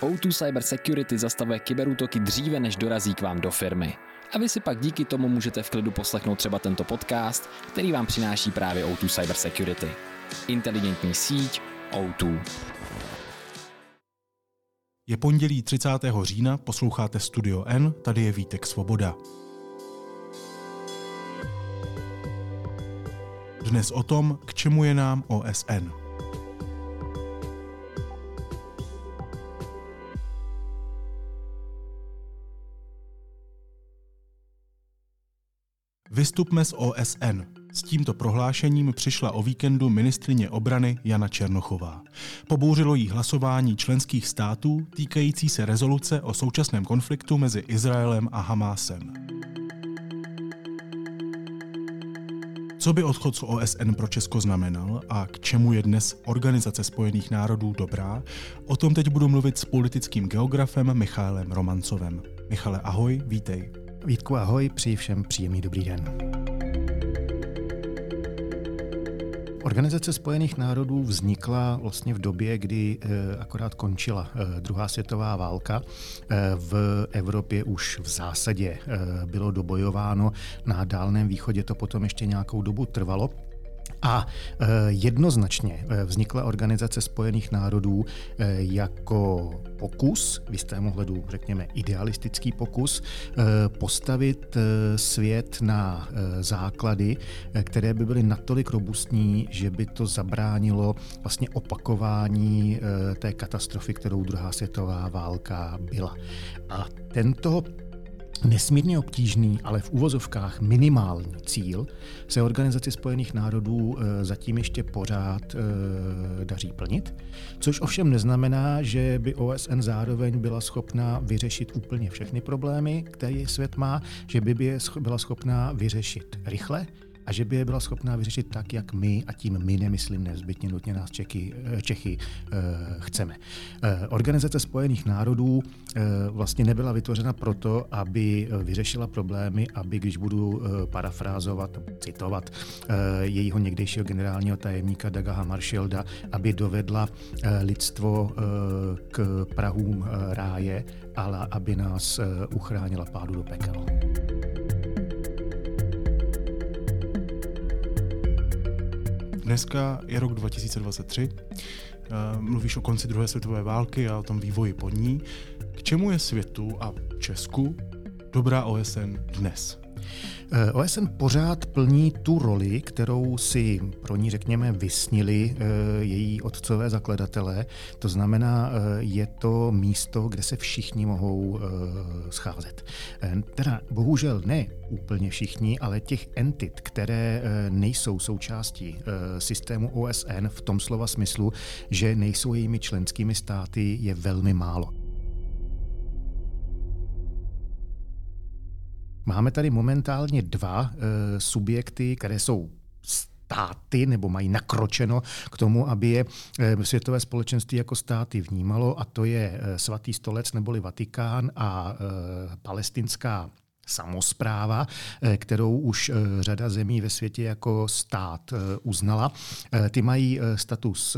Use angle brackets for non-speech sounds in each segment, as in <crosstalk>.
O2 Cyber Security zastavuje kyberútoky dříve, než dorazí k vám do firmy. A vy si pak díky tomu můžete v klidu poslechnout třeba tento podcast, který vám přináší právě O2 Cyber Security. Inteligentní síť O2. Je pondělí 30. října, posloucháte Studio N, tady je Vítek Svoboda. Dnes o tom, k čemu je nám OSN. Vystupme z OSN. S tímto prohlášením přišla o víkendu ministrině obrany Jana Černochová. Pobouřilo jí hlasování členských států týkající se rezoluce o současném konfliktu mezi Izraelem a Hamásem. Co by odchod z OSN pro Česko znamenal a k čemu je dnes Organizace spojených národů dobrá, o tom teď budu mluvit s politickým geografem Michálem Romancovem. Michale, ahoj, vítej. Vítku, ahoj, přeji všem příjemný dobrý den. Organizace spojených národů vznikla vlastně v době, kdy eh, akorát končila eh, druhá světová válka. Eh, v Evropě už v zásadě bylo dobojováno, na Dálném východě to potom ještě nějakou dobu trvalo. A e, jednoznačně e, vznikla Organizace spojených národů e, jako pokus, v jistém ohledu řekněme idealistický pokus, postavit svět na základy, které by byly natolik robustní, že by to zabránilo vlastně opakování té katastrofy, kterou druhá světová válka byla. A tento nesmírně obtížný, ale v uvozovkách minimální cíl se Organizaci spojených národů eh, zatím ještě pořád eh, daří plnit, což ovšem neznamená, že by OSN zároveň byla schopná vyřešit úplně všechny problémy, které svět má, že by byla schopná vyřešit rychle, a že by je byla schopná vyřešit tak, jak my, a tím my nemyslím nezbytně nutně nás Čechy, eh, Čechy eh, chceme. Eh, Organizace spojených národů vlastně nebyla vytvořena proto, aby vyřešila problémy, aby, když budu parafrázovat, citovat jejího někdejšího generálního tajemníka Daga Hammarskjölda, aby dovedla lidstvo k prahům ráje, ale aby nás uchránila pádu do pekel. Dneska je rok 2023, eh, mluvíš o konci druhé světové války a o tom vývoji pod ní. K čemu je světu a Česku dobrá OSN dnes? Eh, OSN pořád plní tu roli, kterou si pro ní, řekněme, vysnili eh, její otcové zakladatelé. To znamená, eh, je to místo, kde se všichni mohou scházet. Teda bohužel ne úplně všichni, ale těch entit, které nejsou součástí systému OSN v tom slova smyslu, že nejsou jejími členskými státy, je velmi málo. Máme tady momentálně dva uh, subjekty, které jsou státy nebo mají nakročeno k tomu, aby je eh, světové společenství jako státy vnímalo a to je eh, svatý stolec neboli Vatikán a palestinská samozpráva, eh, kterou už eh, řada zemí ve světě jako stát eh, uznala. Ty mají status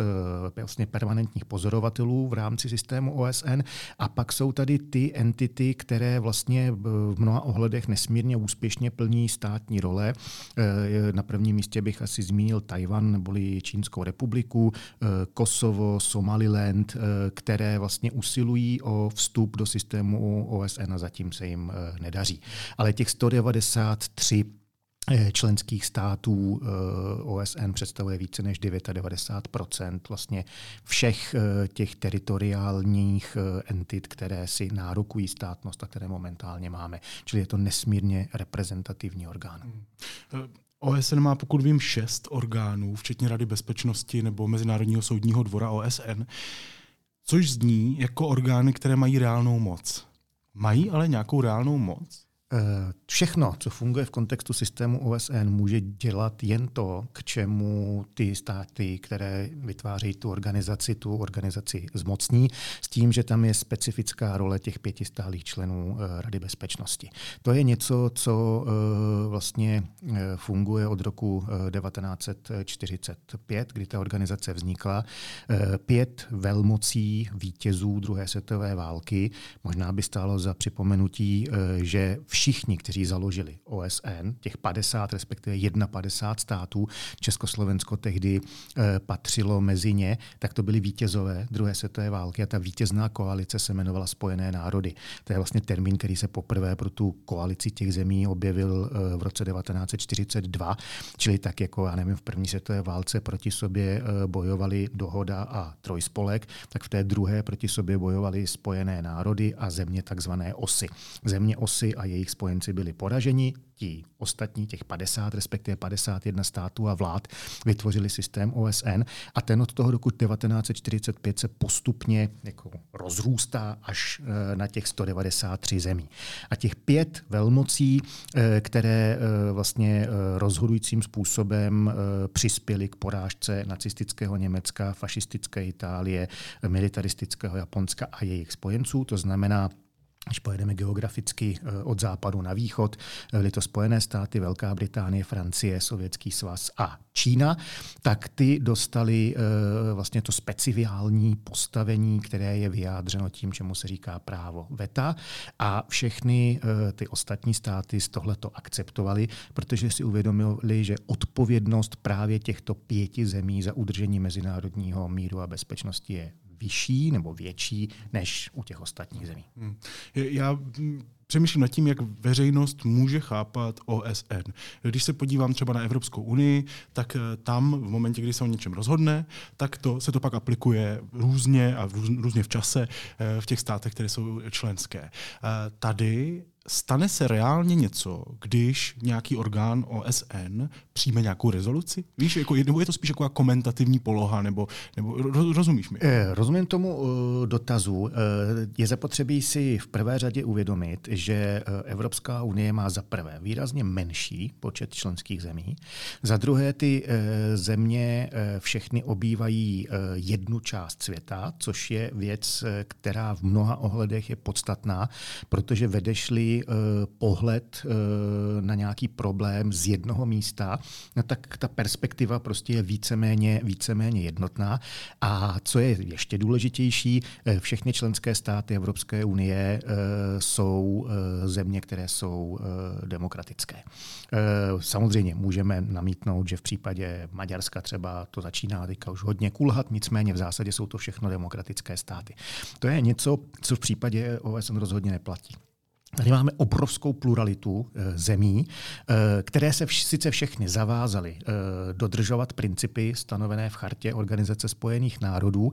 vlastně permanentních pozorovatelů v rámci systému OSN a pak jsou tady ty entity, které vlastně v mnoha ohledech nesmírně úspěšně plní státní role. Na prvním místě bych asi zmínil Tajvan neboli Čínskou republiku, Kosovo, Somaliland, které vlastně usilují o vstup do systému OSN a zatím se jim nedaří ale těch 193 eh, členských států eh, OSN představuje více než 99% vlastně všech eh, těch teritoriálních entit, které si nárokují státnost a které momentálně máme. Čili je to nesmírně reprezentativní orgán. Hmm. OSN má, pokud vím, šest orgánů, včetně Rady bezpečnosti nebo Mezinárodního soudního dvora OSN, což zní jako orgány, které mají reálnou moc. Mají ale nějakou reálnou moc? Eh, všechno, co funguje v kontextu systému OSN, může dělat jen to, k čemu ty státy, které vytvářejí tu organizaci, tu organizaci zmocní, s tím, že tam je specifická role těch pěti stálých členů eh, Rady bezpečnosti. To je něco, co eh, vlastně funguje od roku 1945, kdy ta organizace vznikla. Pět velmocí vítězů druhé světové války. Možná by stálo za připomenutí, že všichni všichni, kteří založili OSN, těch 50, respektive 51 států, Československo tehdy e, patřilo mezi ně, tak to byly vítězové druhé světové války a ta vítězná koalice se jmenovala Spojené národy. To je vlastně termín, který se poprvé pro tu koalici těch zemí objevil e, v roce 1942, čili tak jako, já nevím, v první světové válce proti sobě e, bojovali dohoda a trojspolek, tak v té druhé proti sobě bojovali Spojené národy a země takzvané osy. Země osy a jejich spojenci byli poraženi, ti ostatní, těch 50, respektive 51 států a vlád, vytvořili systém OSN a ten od toho roku 1945 se postupně jako rozrůstá až eh, na těch 193 zemí. A těch pět velmocí, eh, které eh, vlastně rozhodujícím způsobem přispěly k porážce nacistického Německa, fašistické Itálie, militaristického Japonska a jejich spojenců, to znamená když pojedeme geograficky eh, od západu na východ, byly to Spojené státy, Velká Británie, Francie, Sovětský svaz a Čína, tak ty dostali eh, vlastně to speciální postavení, které je vyjádřeno tím, čemu se říká právo VETA. A všechny eh, ty ostatní státy z tohleto akceptovali, protože si uvědomili, že odpovědnost právě těchto pěti zemí za udržení mezinárodního míru a bezpečnosti je vyšší nebo větší než u těch ostatních zemí. Hmm. Já přemýšlím nad tím, jak veřejnost může chápat OSN. Když se podívám třeba na Evropskou unii, tak eh, tam v momentě, kdy se o něčem rozhodne, tak to, se to pak aplikuje různě a různě v čase eh, v těch státech, které jsou členské. Eh, tady stane se reálně něco, když nějaký orgán OSN přijme nějakou rezoluci? Víš, jako, nebo je to spíš jako komentativní poloha, nebo, nebo rozumíš mi? Eh, rozumím tomu uh, dotazu. Uh, je zapotřebí si v prvé řadě uvědomit, že Evropská unie má za prvé výrazně menší počet členských zemí, za druhé ty země všechny obývají jednu část světa, což je věc, která v mnoha ohledech je podstatná, protože vedešli Eh, pohled eh, na nějaký problém z jednoho místa, no tak ta perspektiva prostě je víceméně, víceméně jednotná. A co je ještě důležitější, eh, všechny členské státy Evropské unie jsou země, které jsou demokratické. Samozřejmě můžeme namítnout, že v případě Maďarska třeba to začíná teďka už hodně kulhat, nicméně v zásadě jsou to všechno demokratické státy. To je něco, co v případě OSN rozhodně neplatí. Tady máme obrovskou pluralitu e, zemí, e, které se vš- sice všechny zavázaly e, dodržovat principy stanovené v chartě Organizace spojených národů,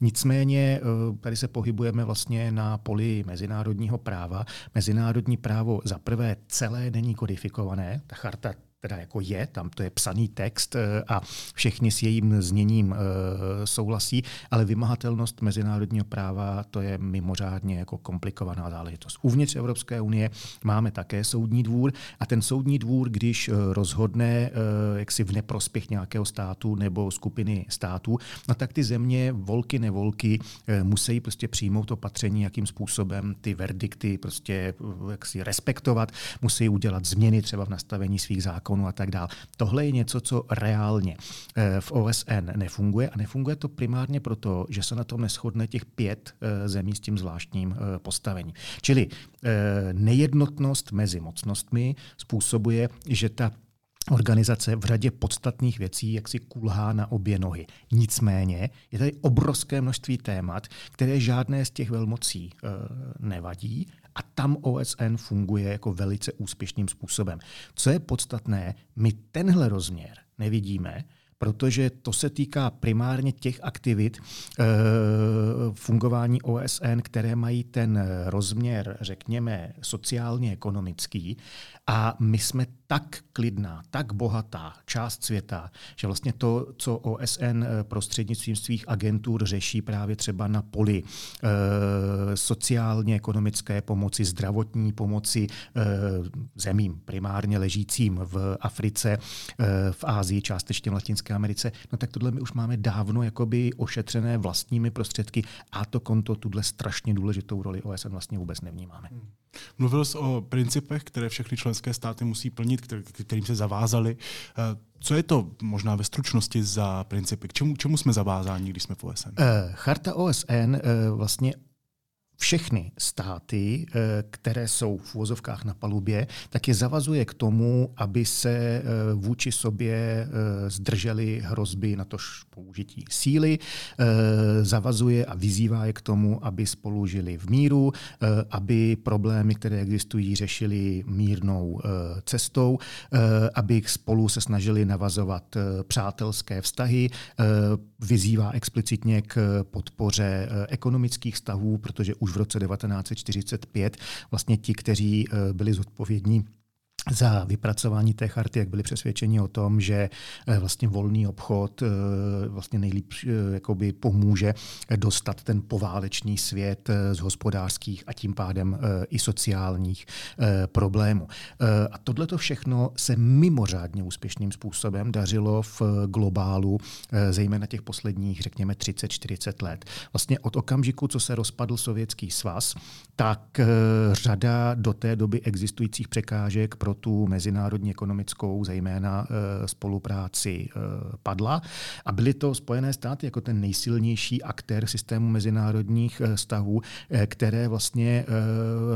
nicméně tady se pohybujeme vlastně na poli mezinárodního práva. Mezinárodní právo za prvé celé není kodifikované, ta charta teda jako je, tam to je psaný text eh, a všichni s jejím zněním eh, souhlasí, ale vymahatelnost mezinárodního práva to je mimořádně jako komplikovaná záležitost. Uvnitř Evropské unie máme také soudní dvůr a ten soudní dvůr, když eh, rozhodne jaksi v neprospěch nějakého státu nebo skupiny států, no tak ty země, volky, nevolky, musí prostě přijmout opatření, jakým způsobem ty verdikty prostě jaksi respektovat, musí udělat změny třeba v nastavení svých zákonů zákonů a tak dále. Tohle je něco, co reálně eh, v OSN nefunguje a nefunguje to primárně proto, že se na tom neschodne těch pět eh, zemí s tím zvláštním eh, postavením. Čili nejednotnost mezi mocnostmi způsobuje, že ta organizace v řadě podstatných věcí jak si kulhá na obě nohy. Nicméně je tady obrovské množství témat, které žádné z těch velmocí e, nevadí a tam OSN funguje jako velice úspěšným způsobem. Co je podstatné, my tenhle rozměr nevidíme, protože to se týká primárně těch aktivit e, fungování OSN, které mají ten rozměr, řekněme, sociálně-ekonomický. A my jsme tak klidná, tak bohatá část světa, že vlastně to, co OSN eh, prostřednictvím svých agentur řeší právě třeba na poli e, sociálně-ekonomické pomoci, zdravotní pomoci e, zemím primárně ležícím v Africe, e, v Ázii, částečně v Latinské Americe, no tak tohle my už máme dávno jakoby ošetřené vlastními prostředky a to konto, tuhle strašně důležitou roli OSN vlastně vůbec nevnímáme. Hmm. Mluvil jsi o principech, které všechny členské státy musí plnit, kterým se zavázali. Eh, co je to možná ve stručnosti za principy? K čemu, čemu jsme zavázáni, když jsme v OSN? Eh, charta OSN eh, vlastně všechny státy, eh, které jsou v vozovkách na palubě, tak je zavazuje k tomu, aby se eh, vůči sobě eh, zdrželi hrozby na tož použití síly, zavazuje a vyzývá je k tomu, aby spolu žili v míru, aby problémy, které existují, řešili mírnou cestou, aby spolu se snažili navazovat přátelské vztahy, vyzývá explicitně k podpoře ekonomických vztahů, protože už už v roce 1945 vlastně ti, kteří eh, byli zodpovědní za vypracování té charty, jak byli přesvědčeni o tom, že eh, vlastně volný obchod eh, vlastně nejlíp jakoby pomůže dostat ten poválečný svět z hospodářských a tím pádem i sociálních problémů. A tohle to všechno se mimořádně úspěšným způsobem dařilo v globálu, zejména těch posledních, řekněme, 30-40 let. Vlastně od okamžiku, co se rozpadl Sovětský svaz, tak řada do té doby existujících překážek pro pro tu mezinárodní ekonomickou, zejména eh, spolupráci eh, padla. A byly to Spojené státy jako ten nejsilnější aktér systému mezinárodních eh, vztahů, které vlastně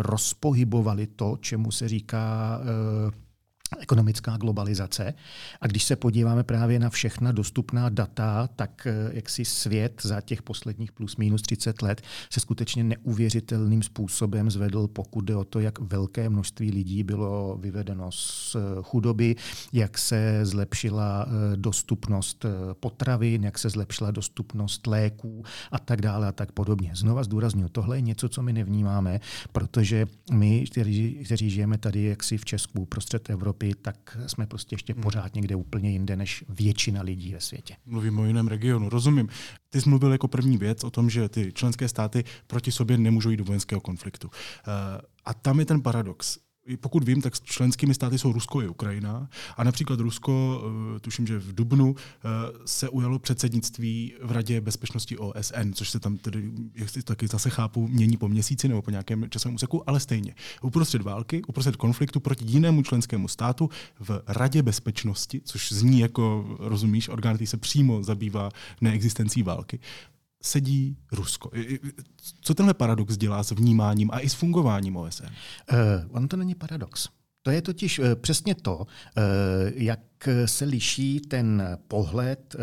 rozpohybovaly to, čemu se říká ekonomická globalizace. A když se podíváme právě na všechna dostupná data, tak eh, jak si svět za těch posledních plus minus 30 let se skutečně neuvěřitelným způsobem zvedl, pokud jde o to, jak velké množství lidí bylo vyvedeno z eh, chudoby, jak se zlepšila eh, dostupnost potravin, jak se zlepšila dostupnost léků a tak dále a tak podobně. Znova zdůraznuju, tohle je něco, co my nevnímáme, protože my, kteří, kteří žijeme tady jaksi v Česku, prostřed Evropy, Evropy, tak jsme prostě ještě hmm. pořád někde úplně jinde než většina lidí ve světě. Mluvím o jiném regionu, rozumím. Ty jsi mluvil jako první věc o tom, že ty členské státy proti sobě nemůžou jít do vojenského konfliktu. Eh, a tam je ten paradox pokud vím, tak členskými státy jsou Rusko i Ukrajina. A například Rusko, eh, tuším, že v Dubnu eh, se ujalo předsednictví v Radě bezpečnosti OSN, což se tam tedy, jak si taky zase chápu, mění po měsíci nebo po nějakém časovém úseku, ale stejně. Uprostřed války, uprostřed konfliktu proti jinému členskému státu v Radě bezpečnosti, což zní jako, rozumíš, orgán, který se přímo zabývá neexistencí války, sedí Rusko. Co tenhle paradox dělá s vnímáním a i s fungováním OSN? Uh, eh, on to není paradox. To je totiž uh, přesně to, uh, jak se liší ten pohled, uh,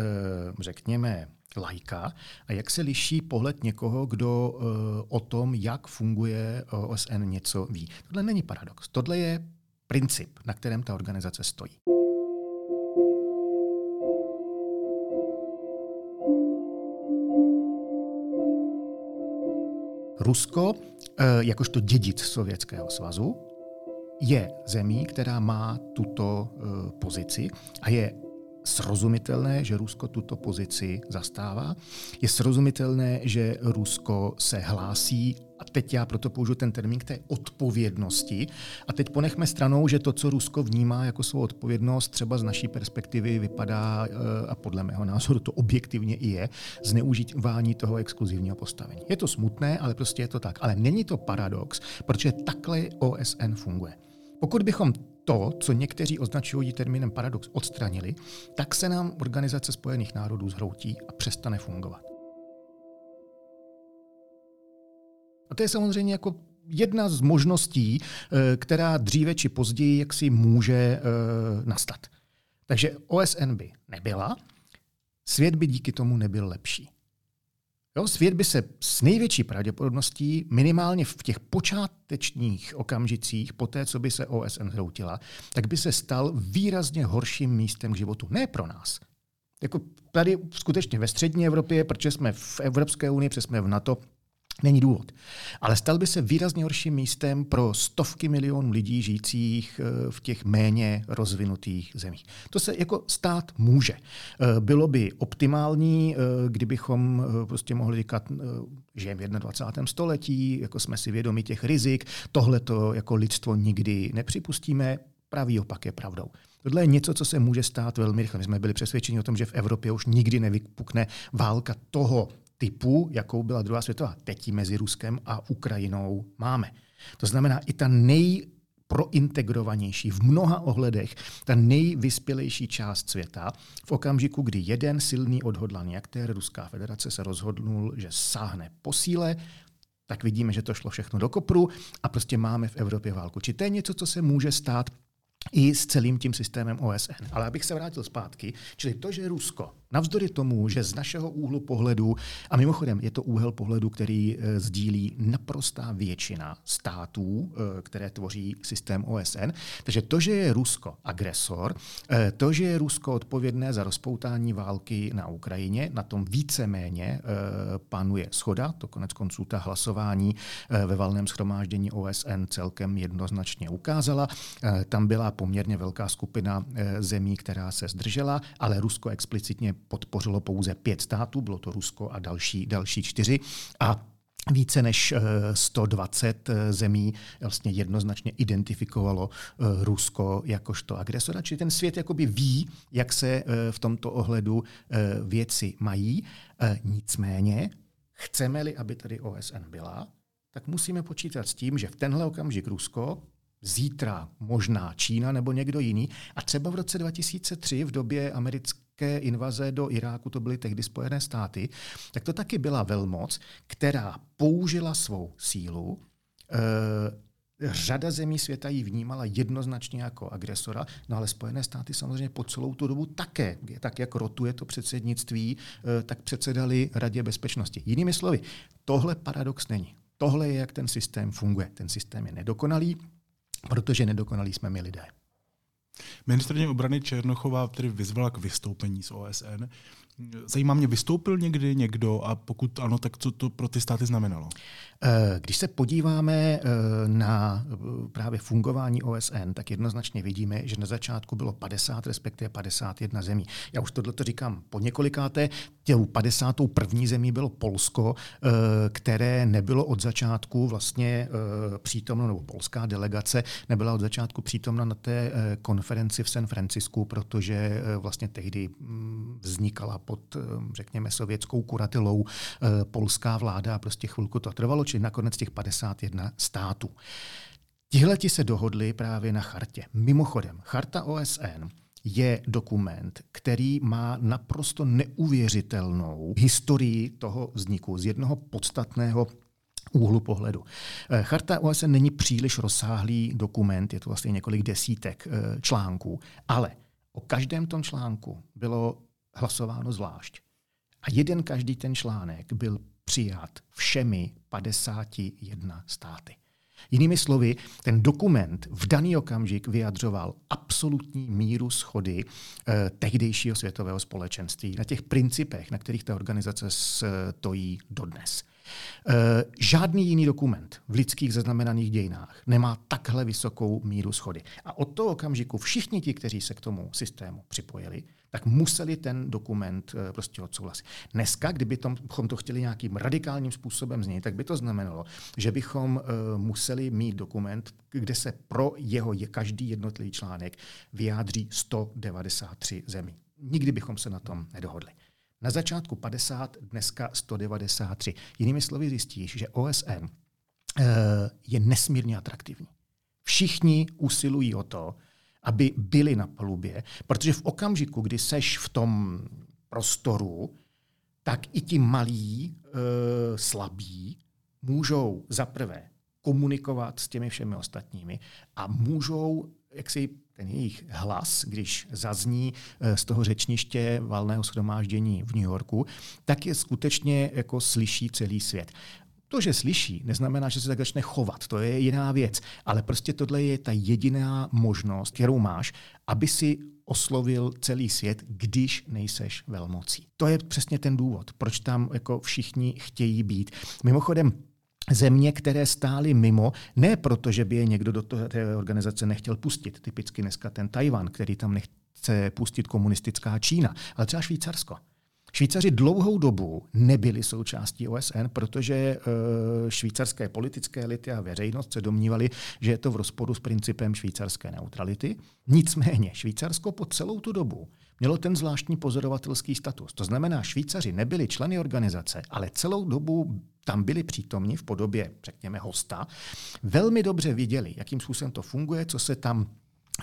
řekněme, lajka a jak se liší pohled někoho, kdo uh, o tom, jak funguje OSN, něco ví. Tohle není paradox. Tohle je princip, na kterém ta organizace stojí. Rusko, eh, jakožto dědic Sovětského svazu, je zemí, která má tuto eh, pozici a je srozumitelné, že Rusko tuto pozici zastává. Je srozumitelné, že Rusko se hlásí, a teď já proto použiju ten termín k té odpovědnosti. A teď ponechme stranou, že to, co Rusko vnímá jako svou odpovědnost, třeba z naší perspektivy vypadá, eh, a podle mého názoru to objektivně i je, zneužívání toho exkluzivního postavení. Je to smutné, ale prostě je to tak. Ale není to paradox, protože takhle OSN funguje. Pokud bychom to, co někteří označují termínem paradox, odstranili, tak se nám Organizace spojených národů zhroutí a přestane fungovat. A to je samozřejmě jako jedna z možností, eh, která dříve či později jaksi může eh, nastat. Takže OSN by nebyla, svět by díky tomu nebyl lepší. Jo, svět by se s největší pravděpodobností minimálně v těch počátečních okamžicích, po té, co by se OSN zhroutila, tak by se stal výrazně horším místem k životu. Ne pro nás, Jako tady skutečně ve střední Evropě, protože jsme v Evropské unii, protože jsme v NATO, Není důvod. Ale stal by se výrazně horším místem pro stovky milionů lidí žijících eh, v těch méně rozvinutých zemích. To se jako stát může. Eh, bylo by optimální, eh, kdybychom prostě mohli říkat, že v 21. století, jako jsme si vědomi těch rizik, tohle to jako lidstvo nikdy nepřipustíme, pravý opak je pravdou. Tohle je něco, co se může stát velmi rychle. My jsme byli přesvědčeni o tom, že v Evropě už nikdy nevypukne válka toho typu, jakou byla druhá světová. Teď mezi Ruskem a Ukrajinou máme. To znamená, i ta nej prointegrovanější v mnoha ohledech, ta nejvyspělejší část světa, v okamžiku, kdy jeden silný odhodlaný aktér, Ruská federace, se rozhodnul, že sáhne po síle, tak vidíme, že to šlo všechno do kopru a prostě máme v Evropě válku. Či to je něco, co se může stát i s celým tím systémem OSN. Ale abych se vrátil zpátky, čili to, že Rusko Navzdory tomu, že z našeho úhlu pohledu, a mimochodem je to úhel pohledu, který e, sdílí naprostá většina států, e, které tvoří systém OSN, takže to, že je Rusko agresor, e, to, že je Rusko odpovědné za rozpoutání války na Ukrajině, na tom víceméně panuje schoda, to konec konců ta hlasování ve valném schromáždění OSN celkem jednoznačně ukázala. Tam byla poměrně velká skupina zemí, která se zdržela, ale Rusko explicitně podpořilo pouze pět států, bylo to Rusko a další, další čtyři. A více než 120 eh, eh, zemí vlastně jednoznačně identifikovalo eh, Rusko jakožto agresora. Čili ten svět jakoby ví, jak se v tomto ohledu věci mají. Nicméně, chceme-li, aby tady OSN byla, tak musíme počítat s tím, že v tenhle okamžik Rusko zítra možná Čína nebo někdo jiný. A třeba v roce 2003 v době americké invaze do Iráku, to byly tehdy Spojené státy, tak to taky byla velmoc, která použila svou sílu. E, Řada zemí světa ji vnímala jednoznačně jako agresora, no ale Spojené státy samozřejmě po celou tu dobu také, tak jak rotuje to předsednictví, e, tak předsedali Radě bezpečnosti. Jinými slovy, tohle paradox není. Tohle je, jak ten systém funguje. Ten systém je nedokonalý, protože nedokonalí jsme my lidé. Ministrně obrany Černochová tedy vyzvala k vystoupení z OSN. Zajímá mě, vystoupil někdy někdo a pokud ano, tak co to pro ty státy znamenalo? Eh, když se podíváme eh, na eh, právě fungování OSN, tak jednoznačně vidíme, že na začátku bylo 50, respektive 51 zemí. Já už tohle říkám po několikáté. Těm 51. zemí bylo Polsko, které nebylo od začátku vlastně přítomno, nebo polská delegace nebyla od začátku přítomna na té konferenci v San Francisku, protože vlastně tehdy mm, vznikala pod, řekněme, sovětskou kuratelou polská vláda a prostě chvilku to trvalo, čili nakonec těch 51 států. Tihleti se dohodli právě na chartě. Mimochodem, charta OSN je dokument, který má naprosto neuvěřitelnou historii toho vzniku z jednoho podstatného úhlu pohledu. Eh, charta OSN není příliš rozsáhlý dokument, je to vlastně několik desítek eh, článků, ale o každém tom článku bylo hlasováno zvlášť. A jeden každý ten článek byl přijat všemi 51 státy. Jinými slovy, ten dokument v daný okamžik vyjadřoval absolutní míru schody eh, tehdejšího světového společenství na těch principech, na kterých ta organizace stojí dodnes. Eh, žádný jiný dokument v lidských zaznamenaných dějinách nemá takhle vysokou míru schody. A od toho okamžiku všichni ti, kteří se k tomu systému připojili, tak museli ten dokument eh, prostě odsouhlasit. Dneska, kdyby tom, to chtěli nějakým radikálním způsobem změnit, tak by to znamenalo, že bychom uh, museli mít dokument, kde se pro jeho je každý jednotlivý článek vyjádří 193 zemí. Nikdy bychom se na tom nedohodli. Na začátku 50, dneska 193. Jinými slovy zjistíš, že OSN eh, je nesmírně atraktivní. Všichni usilují o to, aby byli na palubě, protože v okamžiku, kdy seš v tom prostoru, tak i ti malí, e, slabí můžou zaprvé komunikovat s těmi všemi ostatními a můžou jak si ten jejich hlas, když zazní e, z toho řečniště valného shromáždění v New Yorku, tak je skutečně jako slyší celý svět. To, že slyší, neznamená, že se tak začne chovat. To je jiná věc. Ale prostě tohle je ta jediná možnost, kterou máš, aby si oslovil celý svět, když nejseš velmocí. To je přesně ten důvod, proč tam jako všichni chtějí být. Mimochodem, země, které stály mimo, ne proto, že by je někdo do té organizace nechtěl pustit, typicky dneska ten Tajvan, který tam nechce pustit komunistická Čína, ale třeba Švýcarsko. Švýcaři dlouhou dobu nebyli součástí OSN, protože eh, švýcarské politické elity a veřejnost se domnívali, že je to v rozporu s principem švýcarské neutrality. Nicméně Švýcarsko po celou tu dobu mělo ten zvláštní pozorovatelský status. To znamená, Švýcaři nebyli členy organizace, ale celou dobu tam byli přítomni v podobě, řekněme, hosta, velmi dobře viděli, jakým způsobem to funguje, co se tam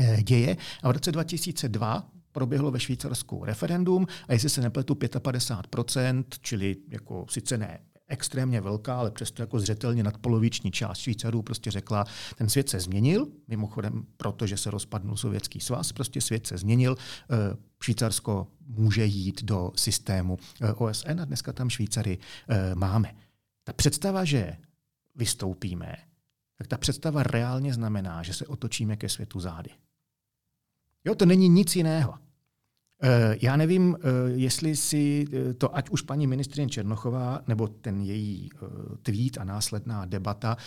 eh, děje. A v roce 2002 proběhlo ve Švýcarsku referendum a jestli se nepletu 55%, čili jako sice ne extrémně velká, ale přesto jako zřetelně nadpoloviční část Švýcarů prostě řekla, ten svět se změnil, mimochodem protože se rozpadnul Sovětský svaz, prostě svět se změnil, eh, Švýcarsko může jít do systému eh, OSN a dneska tam Švýcary eh, máme. Ta představa, že vystoupíme, tak ta představa reálně znamená, že se otočíme ke světu zády. Jo, to není nic jiného. Eh, já nevím, eh, jestli si eh, to, ať už paní ministrině Černochová, nebo ten její tweet a následná debata,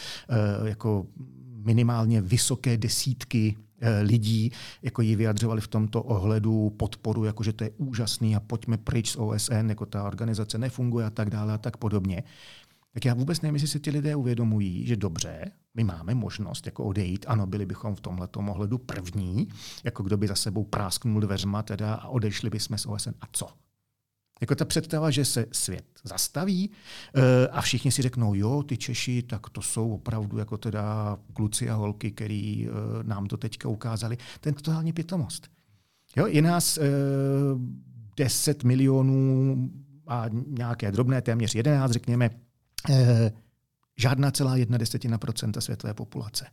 jako minimálně vysoké desítky lidí, jako ji vyjadřovali v tomto ohledu podporu, jako že to je úžasný a pojďme pryč z OSN, jako ta organizace nefunguje a tak dále a tak podobně tak já vůbec nevím, jestli si ty lidé uvědomují, že dobře, my máme možnost jako odejít, ano, byli bychom v tomhle ohledu první, jako kdo by za sebou prásknul dveřma teda a odešli bychom z OSN. A co? Jako ta představa, že se svět zastaví uh, a všichni si řeknou, jo, ty Češi, tak to jsou opravdu jako teda kluci a holky, který uh, nám to teďka ukázali. Ten totální pitomost. Jo, je nás uh, 10 milionů a nějaké drobné, téměř 11, řekněme, Eh, žádná celá jedna desetina procenta světové populace.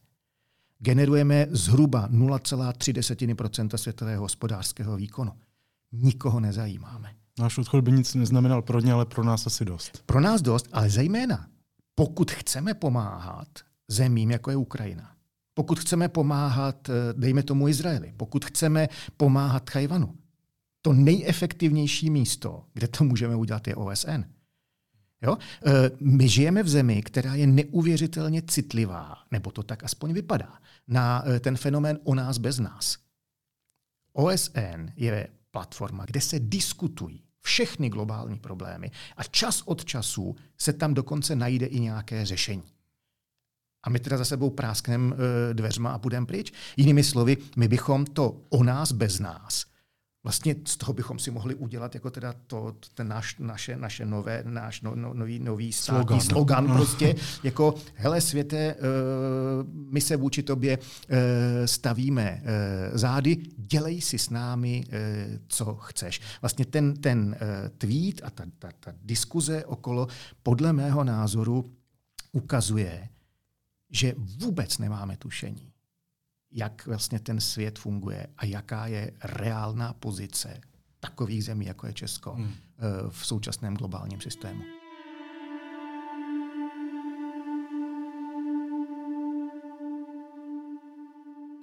Generujeme zhruba 0,3 světového hospodářského výkonu. Nikoho nezajímáme. Náš odchod by nic neznamenal pro ně, ale pro nás asi dost. Pro nás dost, ale zejména pokud chceme pomáhat zemím, jako je Ukrajina, pokud chceme pomáhat, eh, dejme tomu Izraeli, pokud chceme pomáhat Tajvanu, to nejefektivnější místo, kde to můžeme udělat, je OSN. Jo? E, my žijeme v zemi, která je neuvěřitelně citlivá, nebo to tak aspoň vypadá, na e, ten fenomén o nás bez nás. OSN je platforma, kde se diskutují všechny globální problémy a čas od času se tam dokonce najde i nějaké řešení. A my teda za sebou práskneme dveřma a půjdeme pryč. Jinými slovy, my bychom to o nás bez nás vlastně z toho bychom si mohli udělat jako teda to, ten náš, naše, naše nové, náš no, no, nový, nový státní slogan, slogan no. prostě, <laughs> jako hele světe, uh, my se vůči tobě uh, stavíme uh, zády, dělej si s námi, uh, co chceš. Vlastně ten, ten uh, tweet a ta, ta, ta diskuze okolo podle mého názoru ukazuje, že vůbec nemáme tušení jak vlastně ten svět funguje a jaká je reálná pozice takových zemí, jako je Česko, hmm. Eh, v současném globálním systému.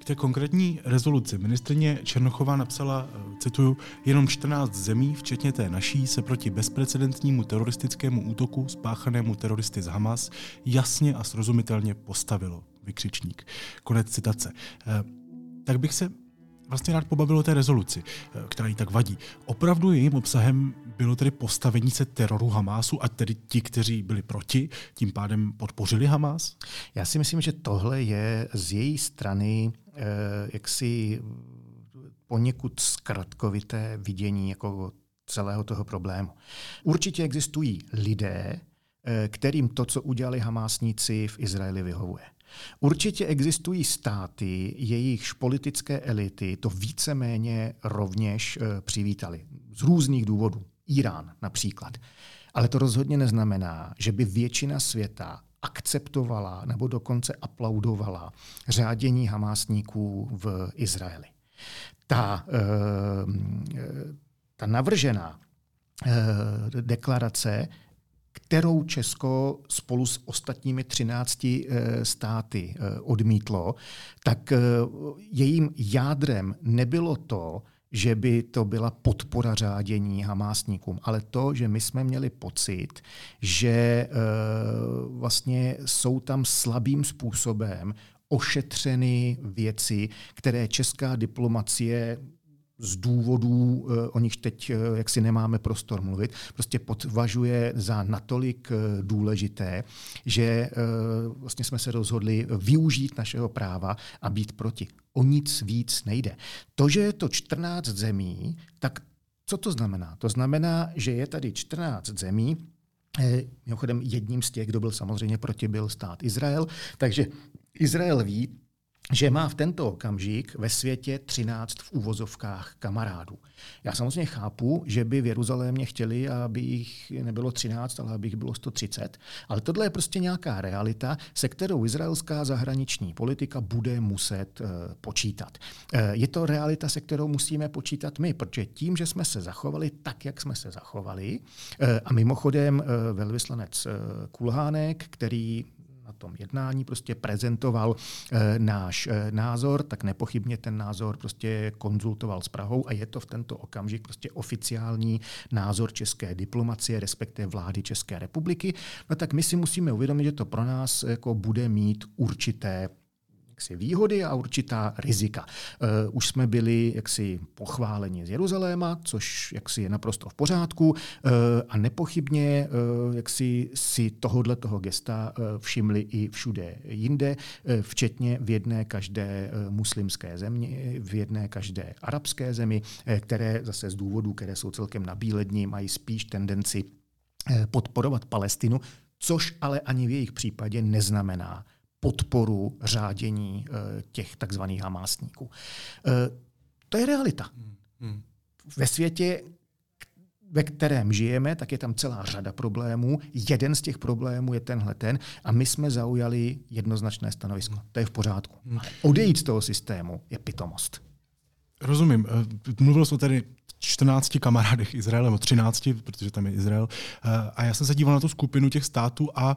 Té konkrétní rezoluci ministrně Černochová napsala, eh, cituju, jenom 14 zemí, včetně té naší, se proti bezprecedentnímu teroristickému útoku spáchanému teroristy z Hamas jasně a srozumitelně postavilo vykřičník. Konec citace. Eh, tak bych se vlastně rád pobavil o té rezoluci, eh, která jí tak vadí. Opravdu jejím obsahem bylo tedy postavení se teroru Hamásu a tedy ti, kteří byli proti, tím pádem podpořili Hamás? Já si myslím, že tohle je z její strany jaksi poněkud zkratkovité vidění jako celého toho problému. Určitě existují lidé, eh, kterým to, co udělali hamásníci v Izraeli, vyhovuje. Určitě existují státy, jejichž politické elity to víceméně rovněž e, přivítali. Z různých důvodů. Irán například. Ale to rozhodně neznamená, že by většina světa akceptovala nebo dokonce aplaudovala řádění hamásníků v Izraeli. Ta, e, ta navržená e, deklarace kterou Česko spolu s ostatními 13 státy odmítlo, tak jejím jádrem nebylo to, že by to byla podpora řádění hamásníkům, ale to, že my jsme měli pocit, že e, vlastně jsou tam slabým způsobem ošetřeny věci, které česká diplomacie z důvodů, eh, o nich teď eh, jaksi nemáme prostor mluvit, prostě podvažuje za natolik eh, důležité, že vlastně jsme se rozhodli využít našeho práva a být proti. O nic víc nejde. To, že je to 14 zemí, tak co to znamená? To znamená, že je tady 14 zemí, Mimochodem jedním z těch, kdo byl samozřejmě proti, byl stát Izrael. Takže Izrael ví, že má v tento okamžik ve světě 13 v úvozovkách kamarádů. Já samozřejmě chápu, že by v Jeruzalémě chtěli, aby jich nebylo 13, ale aby jich bylo 130, ale tohle je prostě nějaká realita, se kterou izraelská zahraniční politika bude muset uh, počítat. Uh, je to realita, se kterou musíme počítat my, protože tím, že jsme se zachovali tak, jak jsme se zachovali, uh, a mimochodem velvyslanec Kulhánek, který tom jednání prostě prezentoval e, náš e, názor, tak nepochybně ten názor prostě konzultoval s Prahou a je to v tento okamžik prostě oficiální názor české diplomacie, respektive vlády České republiky. No tak my si musíme uvědomit, že to pro nás jako bude mít určité jaksi výhody a určitá rizika. Uh, už jsme byli jaksi pochváleni z Jeruzaléma, což jaksi je naprosto v pořádku uh, a nepochybně uh, jaksi si tohohle toho gesta všimli i všude jinde, včetně v jedné každé muslimské země, v jedné každé arabské zemi, které zase z důvodů, které jsou celkem nabílední, mají spíš tendenci podporovat Palestinu, což ale ani v jejich případě neznamená, podporu řádění eh, těch takzvaných hamásníků. Eh, to je realita. Hmm, hmm. Ve světě, ve kterém žijeme, tak je tam celá řada problémů. Jeden z těch problémů je tenhle ten a my jsme zaujali jednoznačné stanovisko. Hmm. To je v pořádku. Ale odejít z toho systému je pitomost. Rozumím. Eh, mluvil jsi o tady 14 kamarádech Izraele, nebo 13, protože tam je Izrael. A já jsem se díval na tu skupinu těch států a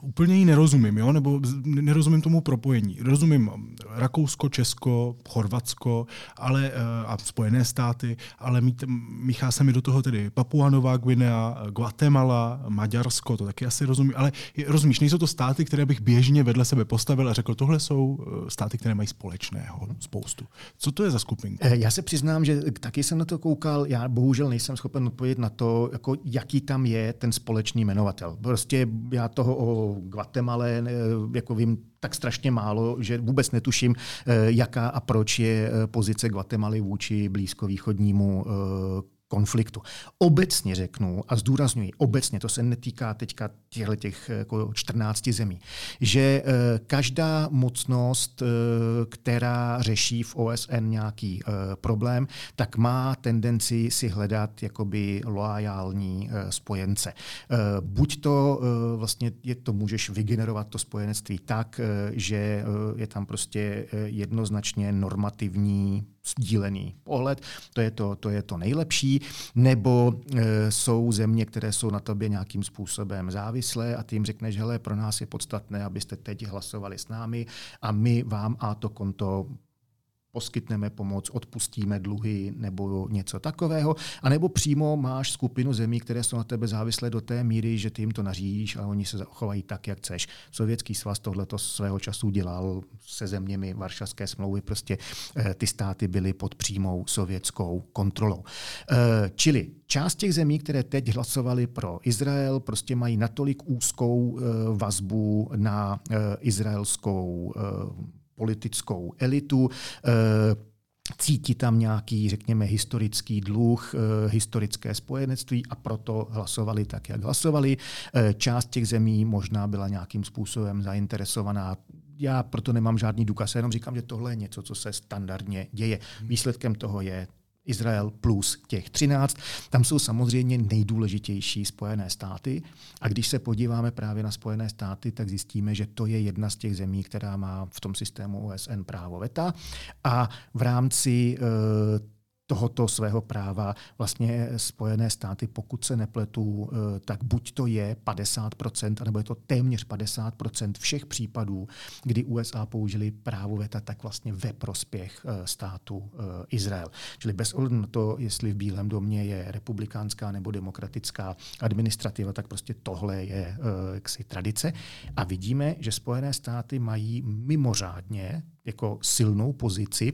úplně jí nerozumím, jo? nebo nerozumím tomu propojení. Rozumím Rakousko, Česko, Chorvatsko ale, eh, a Spojené státy, ale mít, míchá se mi do toho tedy Papua Nová Guinea, Guatemala, Maďarsko, to taky asi rozumím, ale rozumíš, nejsou to státy, které bych běžně vedle sebe postavil a řekl, tohle jsou eh, státy, které mají společného spoustu. Co to je za skupinku? Eh, já se přiznám, že taky jsem na to koukal, já bohužel nejsem schopen odpovědět na to, jako, jaký tam je ten společný jmenovatel. Prostě já toho o Guatemala jako vím tak strašně málo, že vůbec netuším, eh, jaká a proč je eh, pozice Guatemaly vůči blízkovýchodnímu eh, konfliktu. Obecně řeknu, a zdůraznuju, obecně, to se netýká teďka těchto těch jako 14 zemí, že eh, každá mocnost, eh, která řeší v OSN nějaký eh, problém, tak má tendenci si hledat jakoby loajální spojence. Buď to vlastně je to můžeš vygenerovat to spojenectví tak, že je tam prostě jednoznačně normativní sdílený pohled, to je to, to je to nejlepší, nebo e, jsou země, které jsou na tobě nějakým způsobem závislé a ty jim řekneš, hele, pro nás je podstatné, abyste teď hlasovali s námi a my vám a to konto poskytneme pomoc, odpustíme dluhy nebo něco takového, a nebo přímo máš skupinu zemí, které jsou na tebe závislé do té míry, že ty jim to nařídíš a oni se zachovají tak, jak chceš. Sovětský svaz tohleto svého času dělal se zeměmi Varšavské smlouvy, prostě eh, ty státy byly pod přímou sovětskou kontrolou. Eh, čili část těch zemí, které teď hlasovali pro Izrael, prostě mají natolik úzkou eh, vazbu na izraelskou politickou elitu, eh, cítí tam nějaký, řekněme, historický dluh, eh, historické spojenectví a proto hlasovali tak, jak hlasovali. Eh, část těch zemí možná byla nějakým způsobem zainteresovaná já proto nemám žádný důkaz, jenom říkám, že tohle je něco, co se standardně děje. Výsledkem toho je Izrael plus těch 13. Tam jsou samozřejmě nejdůležitější Spojené státy. A když se podíváme právě na Spojené státy, tak zjistíme, že to je jedna z těch zemí, která má v tom systému OSN právo veta. A v rámci uh, tohoto svého práva vlastně Spojené státy, pokud se nepletu, eh, tak buď to je 50%, anebo je to téměř 50% všech případů, kdy USA použili právo VETA, tak vlastně ve prospěch eh, státu eh, Izrael. Čili bez ohledu na to, jestli v Bílém domě je republikánská nebo demokratická administrativa, tak prostě tohle je jaksi tradice. A vidíme, že Spojené státy mají mimořádně jako silnou pozici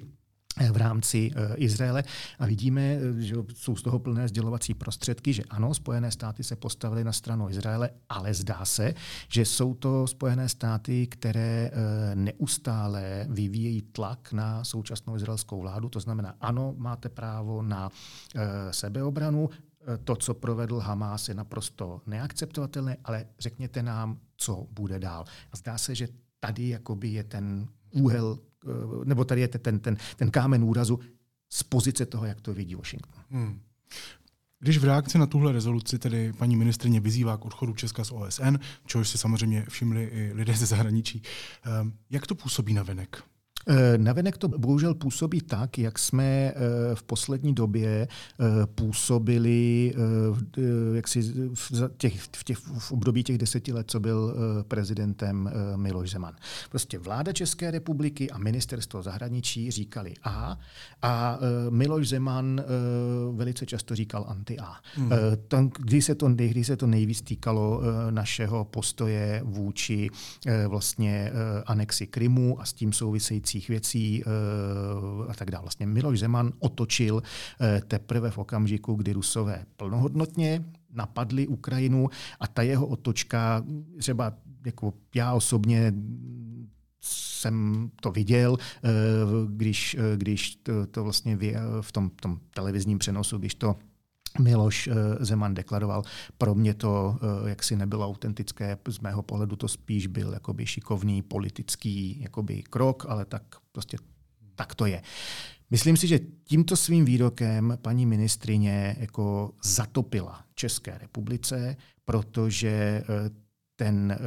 v rámci eh, Izraele a vidíme, eh, že jsou z toho plné sdělovací prostředky, že ano, Spojené státy se postavily na stranu Izraele, ale zdá se, že jsou to Spojené státy, které eh, neustále vyvíjejí tlak na současnou izraelskou vládu. To znamená, ano, máte právo na sebeobranu, to, co provedl Hamas, je naprosto neakceptovatelné, ale řekněte nám, co bude dál. A zdá se, že tady jakoby je ten úhel Eh, nebo tady je ten, ten, ten kámen úrazu z pozice toho, jak to vidí Washington. Hmm. Když v reakci na tuhle rezoluci tedy paní ministrině vyzývá k odchodu Česka z OSN, čehož si samozřejmě všimli i lidé ze zahraničí, eh, jak to působí na venek? Eh, navenek to bohužel působí tak, jak jsme eh, v poslední době eh, působili jak si v, těch, v, těch, v období těch deseti let, co byl prezidentem Miloš Zeman. Prostě vláda České republiky a ministerstvo zahraničí říkali A a Miloš Zeman velice často říkal anti-A. Hmm. Tam, kdy, se to, kdy se to nejvíc týkalo našeho postoje vůči vlastně anexi Krymu a s tím související souvisejících věcí eh, a tak dále. Vlastně Miloš Zeman otočil eh, teprve v okamžiku, kdy Rusové plnohodnotně napadli Ukrajinu a ta jeho otočka, třeba jako já osobně jsem to viděl, eh, když, když to, to vlastně v tom, tom televizním přenosu, když to Miloš eh, Zeman deklaroval. Pro mě to eh, jaksi nebylo autentické, z mého pohledu to spíš byl jakoby šikovný politický jakoby krok, ale tak prostě tak to je. Myslím si, že tímto svým výrokem paní ministrině jako zatopila České republice, protože eh, ten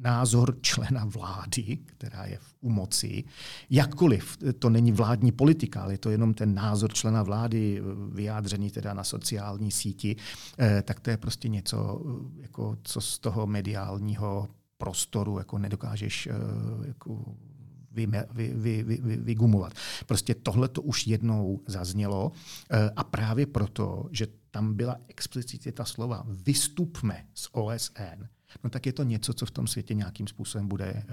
názor člena vlády, která je v umoci, jakkoliv to není vládní politika, ale je to jenom ten názor člena vlády vyjádřený teda na sociální síti, eh, tak to je prostě něco, eh, jako, co z toho mediálního prostoru jako nedokážeš eh, jako vy, vy, vy, vy, vygumovat. Prostě tohle to už jednou zaznělo a právě proto, že tam byla explicitně ta slova vystupme z OSN, no tak je to něco, co v tom světě nějakým způsobem bude e,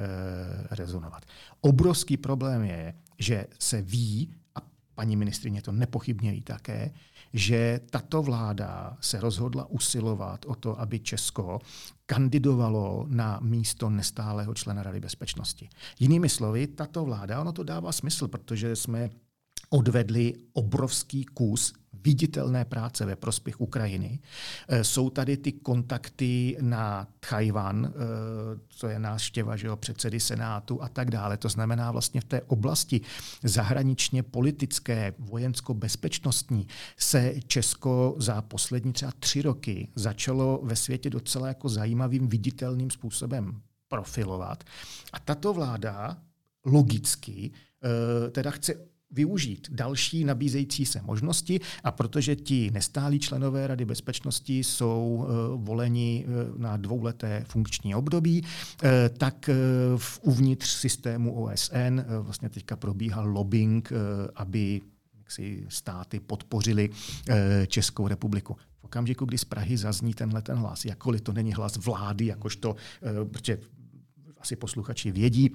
rezonovat. Obrovský problém je, že se ví, a paní ministrině to nepochybně ví také, že tato vláda se rozhodla usilovat o to, aby Česko kandidovalo na místo nestálého člena Rady bezpečnosti. Jinými slovy, tato vláda, ono to dává smysl, protože jsme odvedli obrovský kus viditelné práce ve prospěch Ukrajiny. Eh, jsou tady ty kontakty na Tchajvan, co eh, je návštěva že jo, předsedy Senátu a tak dále. To znamená vlastně v té oblasti zahraničně politické, vojensko-bezpečnostní se Česko za poslední třeba tři roky začalo ve světě docela jako zajímavým, viditelným způsobem profilovat. A tato vláda logicky eh, teda chce využít další nabízející se možnosti a protože ti nestálí členové Rady bezpečnosti jsou uh, voleni uh, na dvouleté funkční období, uh, tak v uvnitř systému OSN vlastně teďka probíhal lobbying, aby si státy podpořili Českou republiku. V okamžiku, kdy z Prahy zazní tenhle ten hlas, jakkoliv to není hlas vlády, jakožto, protože asi posluchači vědí,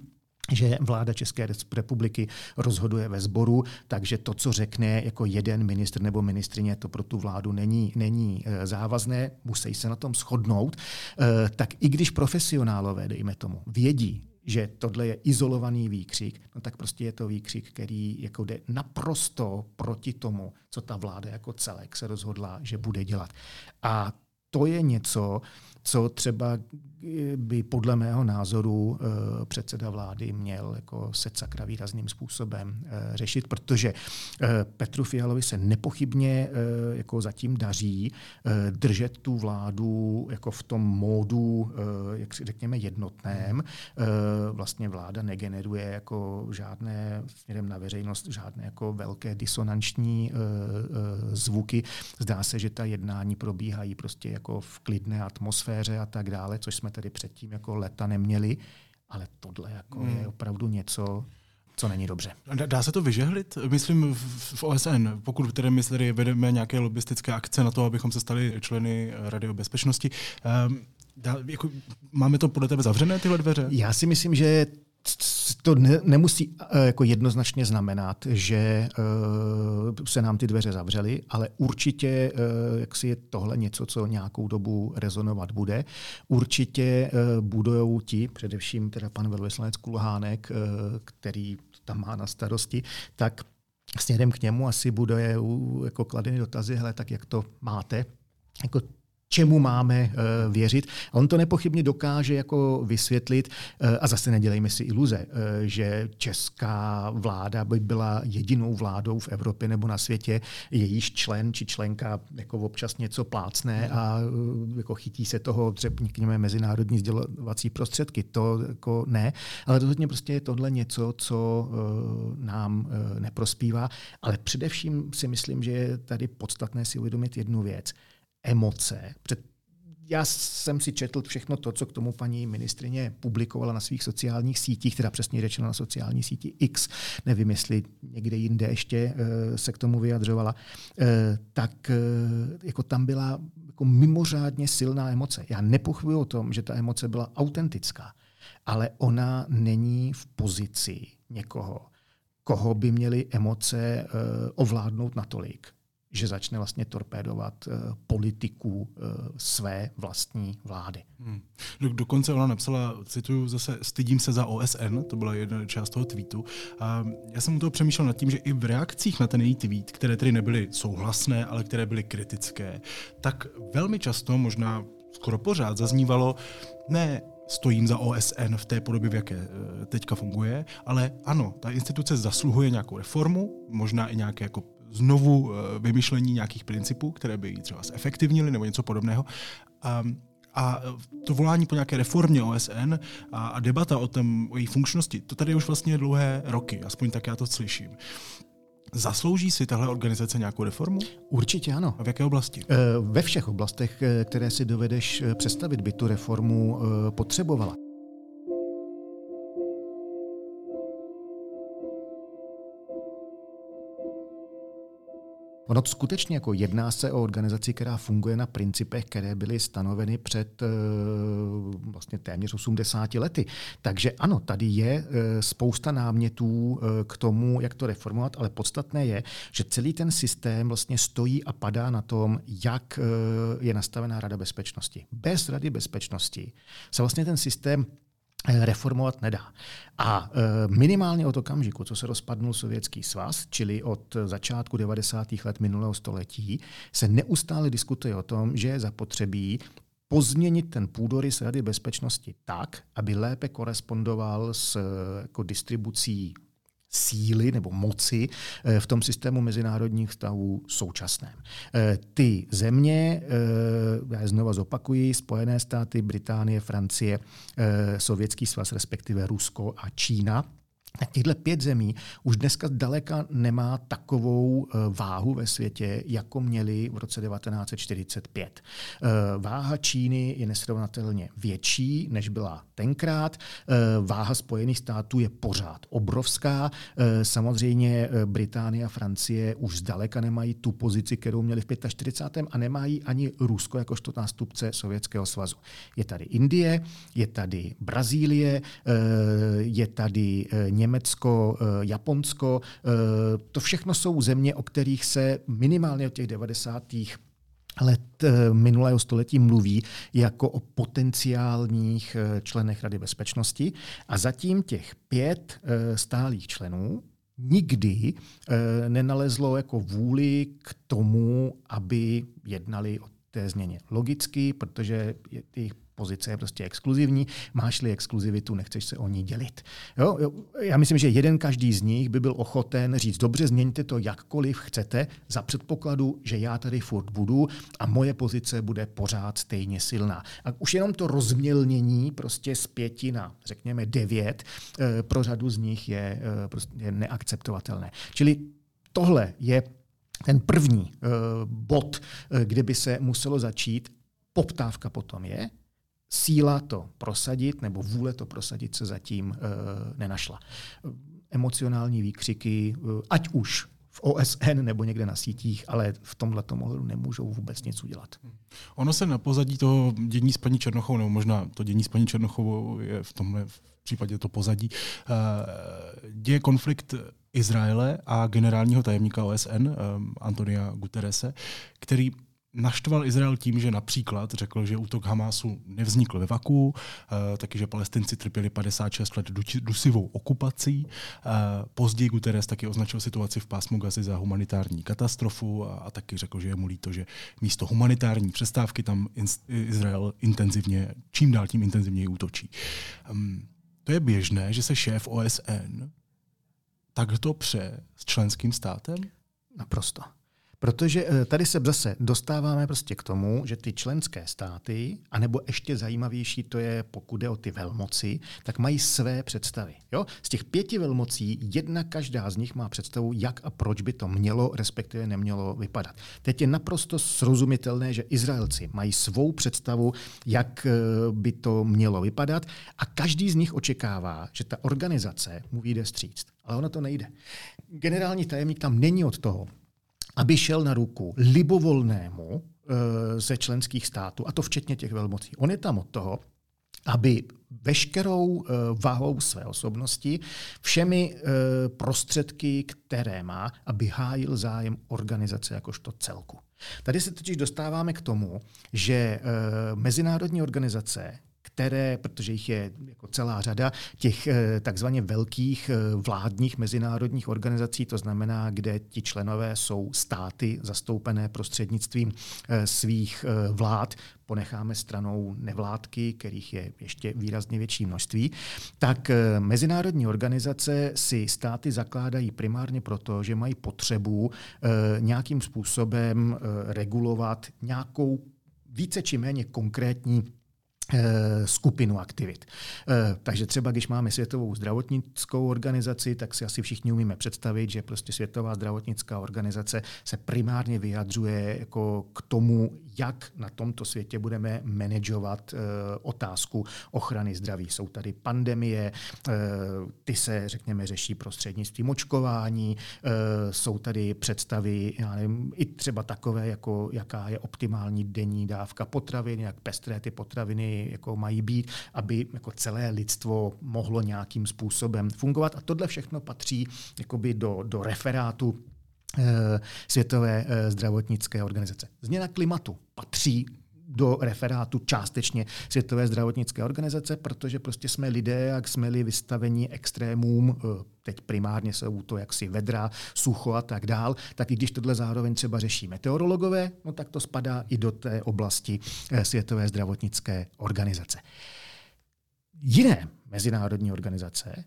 že vláda České republiky rozhoduje ve sboru, takže to, co řekne jako jeden ministr nebo ministrině, to pro tu vládu není, není eh, závazné, musí se na tom shodnout, eh, tak i když profesionálové, dejme tomu, vědí, že tohle je izolovaný výkřik, no tak prostě je to výkřik, který jako jde naprosto proti tomu, co ta vláda jako celek se rozhodla, že bude dělat. A to je něco, co třeba by podle mého názoru eh, předseda vlády měl jako se sakra výrazným způsobem eh, řešit, protože eh, Petru Fialovi se nepochybně jako zatím daří držet tu vládu jako v tom módu, jak si řekněme, jednotném. Vlastně vláda negeneruje jako žádné směrem na veřejnost žádné jako velké disonanční zvuky. Zdá se, že ta jednání probíhají prostě jako v klidné atmosféře a tak dále, což jsme tedy předtím jako leta neměli, ale tohle jako hmm. je opravdu něco, co není dobře. Dá se to vyžehlit? Myslím v OSN, pokud tedy my tady vedeme nějaké lobistické akce na to, abychom se stali členy Rady o bezpečnosti. Um, dá, jako, máme to podle tebe zavřené, tyhle dveře? Já si myslím, že to ne, nemusí eh, jako jednoznačně znamenat, že uh, se nám ty dveře zavřely, ale určitě uh, jak si je tohle něco, co nějakou dobu rezonovat bude. Určitě uh, budou ti, především teda pan velvyslanec Kulhánek, uh, který tam má na starosti, tak směrem k němu asi bude jako kladeny dotazy, hele, tak jak to máte, jako čemu máme eh, věřit. A on to nepochybně dokáže jako vysvětlit eh, a zase nedělejme si iluze, eh, že česká vláda by byla jedinou vládou v Evropě nebo na světě, jejíž člen či členka jako občas něco plácne a jako chytí se toho řekněme mezinárodní sdělovací prostředky. To jako ne, ale rozhodně prostě je tohle něco, co nám neprospívá, ale především si myslím, že je tady podstatné si uvědomit jednu věc – emoce. Před já jsem si četl všechno to, co k tomu paní ministrině publikovala na svých sociálních sítích, teda přesně řečeno na sociální síti X, nevím, jestli někde jinde ještě uh, se k tomu vyjadřovala, uh, tak uh, jako tam byla jako mimořádně silná emoce. Já nepochybuji o tom, že ta emoce byla autentická, ale ona není v pozici někoho, koho by měly emoce ovládnout natolik, že začne vlastně torpédovat uh, politiku uh, své vlastní vlády. Hmm. Do, dokonce ona napsala, cituju zase, stydím se za OSN, to byla jedna část toho tweetu. A já jsem u toho přemýšlel nad tím, že i v reakcích na ten její tweet, které tedy nebyly souhlasné, ale které byly kritické, tak velmi často, možná skoro pořád, zaznívalo, ne, stojím za OSN v té podobě, v jaké eh, teďka funguje, ale ano, ta instituce zasluhuje nějakou reformu, možná i nějaké jako znovu eh, vymyšlení nějakých principů, které by ji třeba zefektivnili nebo něco podobného. A, a to volání po nějaké reformě OSN a, a debata o, tom, o její funkčnosti, to tady už vlastně dlouhé roky, aspoň tak já to slyším. Zaslouží si tahle organizace nějakou reformu? Určitě ano. A v jaké oblasti? Eh, ve všech oblastech, eh, které si dovedeš představit, by tu reformu potřebovala. Ono skutečně jako jedná se o organizaci, která funguje na principech, které byly stanoveny před eh, vlastně téměř 80 lety. Takže ano, tady je eh, spousta námětů eh, k tomu, jak to reformovat, ale podstatné je, že celý ten systém vlastně stojí a padá na tom, jak je nastavená Rada bezpečnosti. Bez Rady bezpečnosti se vlastně ten systém reformovat nedá. A eh, minimálně od okamžiku, co se rozpadnul Sovětský svaz, čili od začátku 90. let minulého století, se neustále diskutuje o tom, že je zapotřebí pozměnit ten půdorys Rady bezpečnosti tak, aby lépe korespondoval s jako distribucí síly nebo moci eh, v tom systému mezinárodních vztahů současném. Eh, ty země, eh, já znova zopakuji, Spojené státy, Británie, Francie, Sovětský svaz, respektive Rusko a Čína, tak těchto pět zemí už dneska zdaleka nemá takovou eh, váhu ve světě, jako měli v roce 1945. Eh, váha Číny je nesrovnatelně větší, než byla tenkrát. Eh, váha Spojených států je pořád obrovská. Samozřejmě Británie a Francie už zdaleka nemají tu pozici, kterou měli v 45. a nemají ani Rusko jakožto nástupce Sovětského svazu. Je tady Indie, je tady Brazílie, je tady Německo, eh, Japonsko. Eh, to všechno jsou země, o kterých se minimálně od těch 90. let eh, minulého století mluví jako o potenciálních členech Rady bezpečnosti. A zatím těch pět stálých členů nikdy nenalezlo jako vůli k tomu, aby jednali o té změně. Logicky, protože jejich pozice je prostě exkluzivní, máš-li exkluzivitu, nechceš se o ní dělit. Jo? Já myslím, že jeden každý z nich by byl ochoten říct, dobře, změňte to jakkoliv chcete, za předpokladu, že já tady furt budu a moje pozice bude pořád stejně silná. A už jenom to rozmělnění prostě z pěti na, řekněme, devět, eh, pro řadu z nich je, eh, prostě neakceptovatelné. Čili tohle je ten první uh, bod, kde by se muselo začít. Poptávka potom je, síla to prosadit nebo vůle to prosadit se zatím uh, nenašla. Emocionální výkřiky, uh, ať už v OSN nebo někde na sítích, ale v tomhle ohledu nemůžou vůbec nic udělat. Ono se na pozadí toho dění s paní Černochovou, nebo možná to dění s paní Černochovou je v tomhle v případě to pozadí, uh, děje konflikt Izraele a generálního tajemníka OSN Antonia Guterrese, který naštval Izrael tím, že například řekl, že útok Hamásu nevznikl ve vaku, uh, taky, že palestinci trpěli 56 let dusivou okupací. Uh, později Guterres taky označil situaci v pásmu Gazy za humanitární katastrofu a, taky řekl, že je mu líto, že místo humanitární přestávky tam Izrael intenzivně, čím dál tím intenzivněji útočí. Um, to je běžné, že se šéf OSN takto pře s členským státem? Naprosto. Protože eh, tady se zase dostáváme prostě k tomu, že ty členské státy, anebo ještě zajímavější to je, pokud jde o ty velmoci, tak mají své představy. Jo? Z těch pěti velmocí jedna každá z nich má představu, jak a proč by to mělo, respektive nemělo vypadat. Teď je naprosto srozumitelné, že Izraelci mají svou představu, jak eh, by to mělo vypadat a každý z nich očekává, že ta organizace mu vyjde stříct. Ale ono to nejde. Generální tajemník tam není od toho, aby šel na ruku libovolnému eh, ze členských států, a to včetně těch velmocí. On je tam od toho, aby veškerou eh, váhou své osobnosti, všemi eh, prostředky, které má, aby hájil zájem organizace jakožto celku. Tady se totiž dostáváme k tomu, že mezinárodní organizace, které, protože jich je jako celá řada, těch eh, takzvaně velkých eh, vládních mezinárodních organizací, to znamená, kde ti členové jsou státy zastoupené prostřednictvím eh, svých vlád, ponecháme stranou nevládky, kterých je ještě výrazně větší množství, tak mezinárodní organizace si státy zakládají primárně proto, že mají potřebu nějakým způsobem regulovat nějakou více či méně konkrétní skupinu aktivit. Eh, takže třeba, když máme Světovou zdravotnickou organizaci, tak si asi všichni umíme představit, že prostě Světová zdravotnická organizace se primárně vyjadřuje jako k tomu, jak na tomto světě budeme manažovat eh, otázku ochrany zdraví. Jsou tady pandemie, ty se, řekněme, řeší prostřednictvím očkování, jsou tady představy, já nevím, i třeba takové, jako jaká je optimální denní dávka potravin, jak pestré ty potraviny jako mají být, aby jako celé lidstvo mohlo nějakým způsobem fungovat. A tohle všechno patří jakoby do, do referátu eh, Světové eh, zdravotnické organizace. Změna klimatu patří do referátu částečně Světové zdravotnické organizace, protože prostě jsme lidé, jak jsme-li vystavení extrémům, eh, teď primárně jsou to jaksi vedra, sucho a tak dál, tak i když tohle zároveň třeba řeší meteorologové, no tak to spadá i do té oblasti eh, Světové zdravotnické organizace. Jiné mezinárodní organizace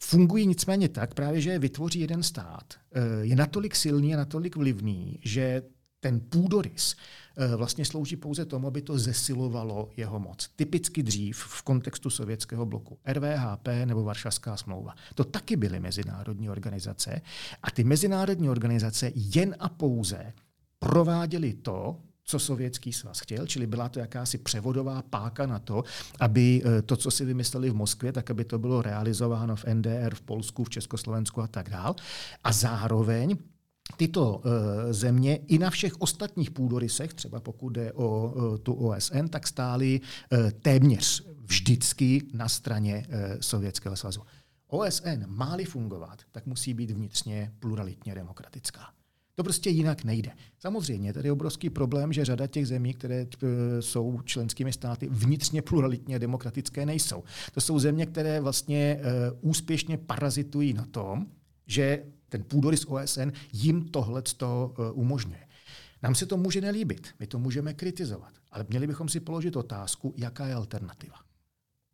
fungují nicméně tak, právě, že je vytvoří jeden stát. Eh, je natolik silný a natolik vlivný, že ten půdorys eh, vlastně slouží pouze tomu, aby to zesilovalo jeho moc. Typicky dřív v kontextu sovětského bloku. RVHP nebo Varšavská smlouva. To taky byly mezinárodní organizace a ty mezinárodní organizace jen a pouze prováděly to, co Sovětský svaz chtěl, čili byla to jakási převodová páka na to, aby eh, to, co si vymysleli v Moskvě, tak aby to bylo realizováno v NDR, v Polsku, v Československu a tak dál. A zároveň tyto uh, země i na všech ostatních půdorysech, třeba pokud jde o uh, tu OSN, tak stály uh, téměř vždycky na straně Sovětského svazu. OSN má-li fungovat, tak musí být vnitřně pluralitně demokratická. To prostě jinak nejde. Samozřejmě, tady je obrovský problém, že řada těch zemí, které jsou členskými státy, vnitřně pluralitně demokratické nejsou. To jsou země, které vlastně úspěšně parazitují na tom, že ten půdorys OSN jim tohle uh, umožňuje. Nám se to může nelíbit, my to můžeme kritizovat, ale měli bychom si položit otázku, jaká je alternativa.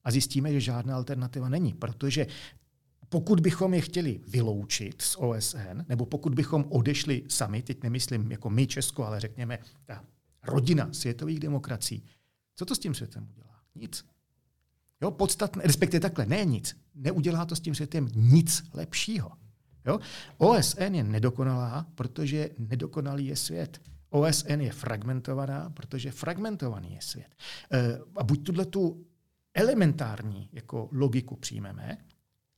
A zjistíme, že žádná alternativa není, protože pokud bychom je chtěli vyloučit z OSN, nebo pokud bychom odešli sami, teď nemyslím jako my Česko, ale řekněme ta rodina světových demokracií, co to s tím světem udělá? Nic. Jo, podstatné, respektive takhle, ne nic. Neudělá to s tím světem nic lepšího. Jo? OSN je nedokonalá, protože nedokonalý je svět. OSN je fragmentovaná, protože fragmentovaný je svět. E, a buď tuhle tu elementární jako logiku přijmeme,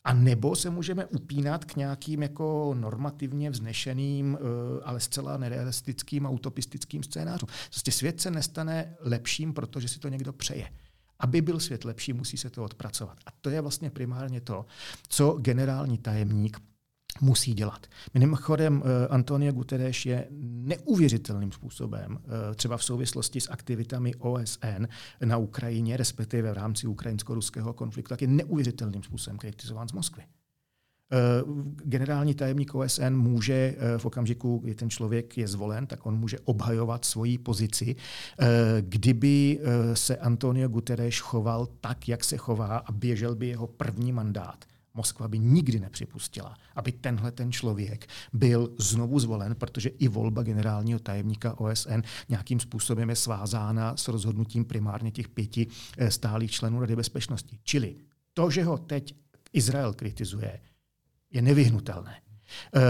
a nebo se můžeme upínat k nějakým jako normativně vznešeným, e, ale zcela nerealistickým a utopistickým scénářům. Prostě svět se nestane lepším, protože si to někdo přeje. Aby byl svět lepší, musí se to odpracovat. A to je vlastně primárně to, co generální tajemník musí dělat. Mimochodem, eh, Antonio Guterres je neuvěřitelným způsobem, eh, třeba v souvislosti s aktivitami OSN na Ukrajině, respektive v rámci ukrajinsko-ruského konfliktu, tak je neuvěřitelným způsobem kritizován z Moskvy. Eh, generální tajemník OSN může v okamžiku, kdy ten člověk je zvolen, tak on může obhajovat svoji pozici. Kdyby se Antonio Guterres choval tak, jak se chová a běžel by jeho první mandát, Moskva by nikdy nepřipustila, aby tenhle ten člověk byl znovu zvolen, protože i volba generálního tajemníka OSN nějakým způsobem je svázána s rozhodnutím primárně těch pěti eh, stálých členů Rady bezpečnosti. Čili to, že ho teď Izrael kritizuje, je nevyhnutelné. Eh,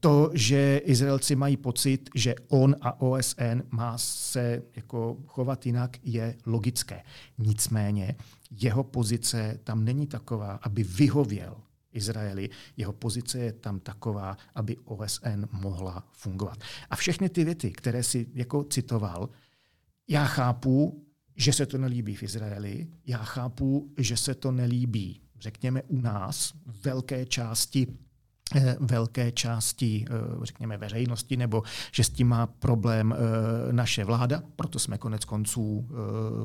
to, že Izraelci mají pocit, že on a OSN má se jako chovat jinak, je logické. Nicméně jeho pozice tam není taková, aby vyhověl Izraeli. Jeho pozice je tam taková, aby OSN mohla fungovat. A všechny ty věty, které si jako citoval, já chápu, že se to nelíbí v Izraeli, já chápu, že se to nelíbí, řekněme, u nás, velké části velké části, eh, řekněme, veřejnosti, nebo že s tím má problém eh, naše vláda, proto jsme konec konců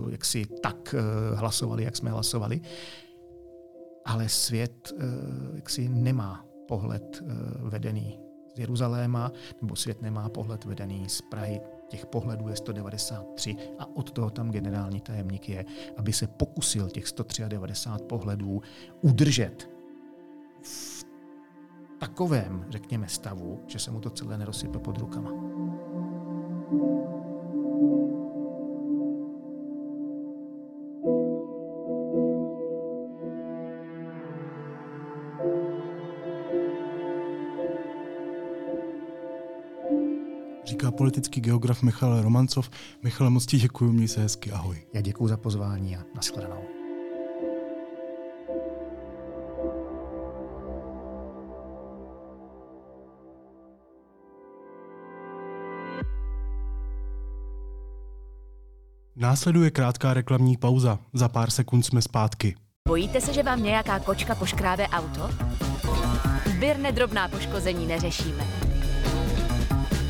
jaksi tak hlasovali, jak jsme hlasovali. Ale svět jaksi nemá pohled vedený z Jeruzaléma, nebo svět nemá pohled vedený z Prahy. Těch pohledů je 193 a od toho tam generální tajemník je, aby se pokusil těch 193 pohledů udržet v takovém, řekněme, stavu, že se mu to celé nerozsype pod rukama. Říká politický geograf Michal Romancov. Michal, moc ti děkuji, měj se hezky, ahoj. Já děkuji za pozvání a nashledanou. Následuje krátká reklamní pauza. Za pár sekund jsme zpátky. Bojíte se, že vám nějaká kočka poškrábe auto? Birne drobná poškození neřešíme.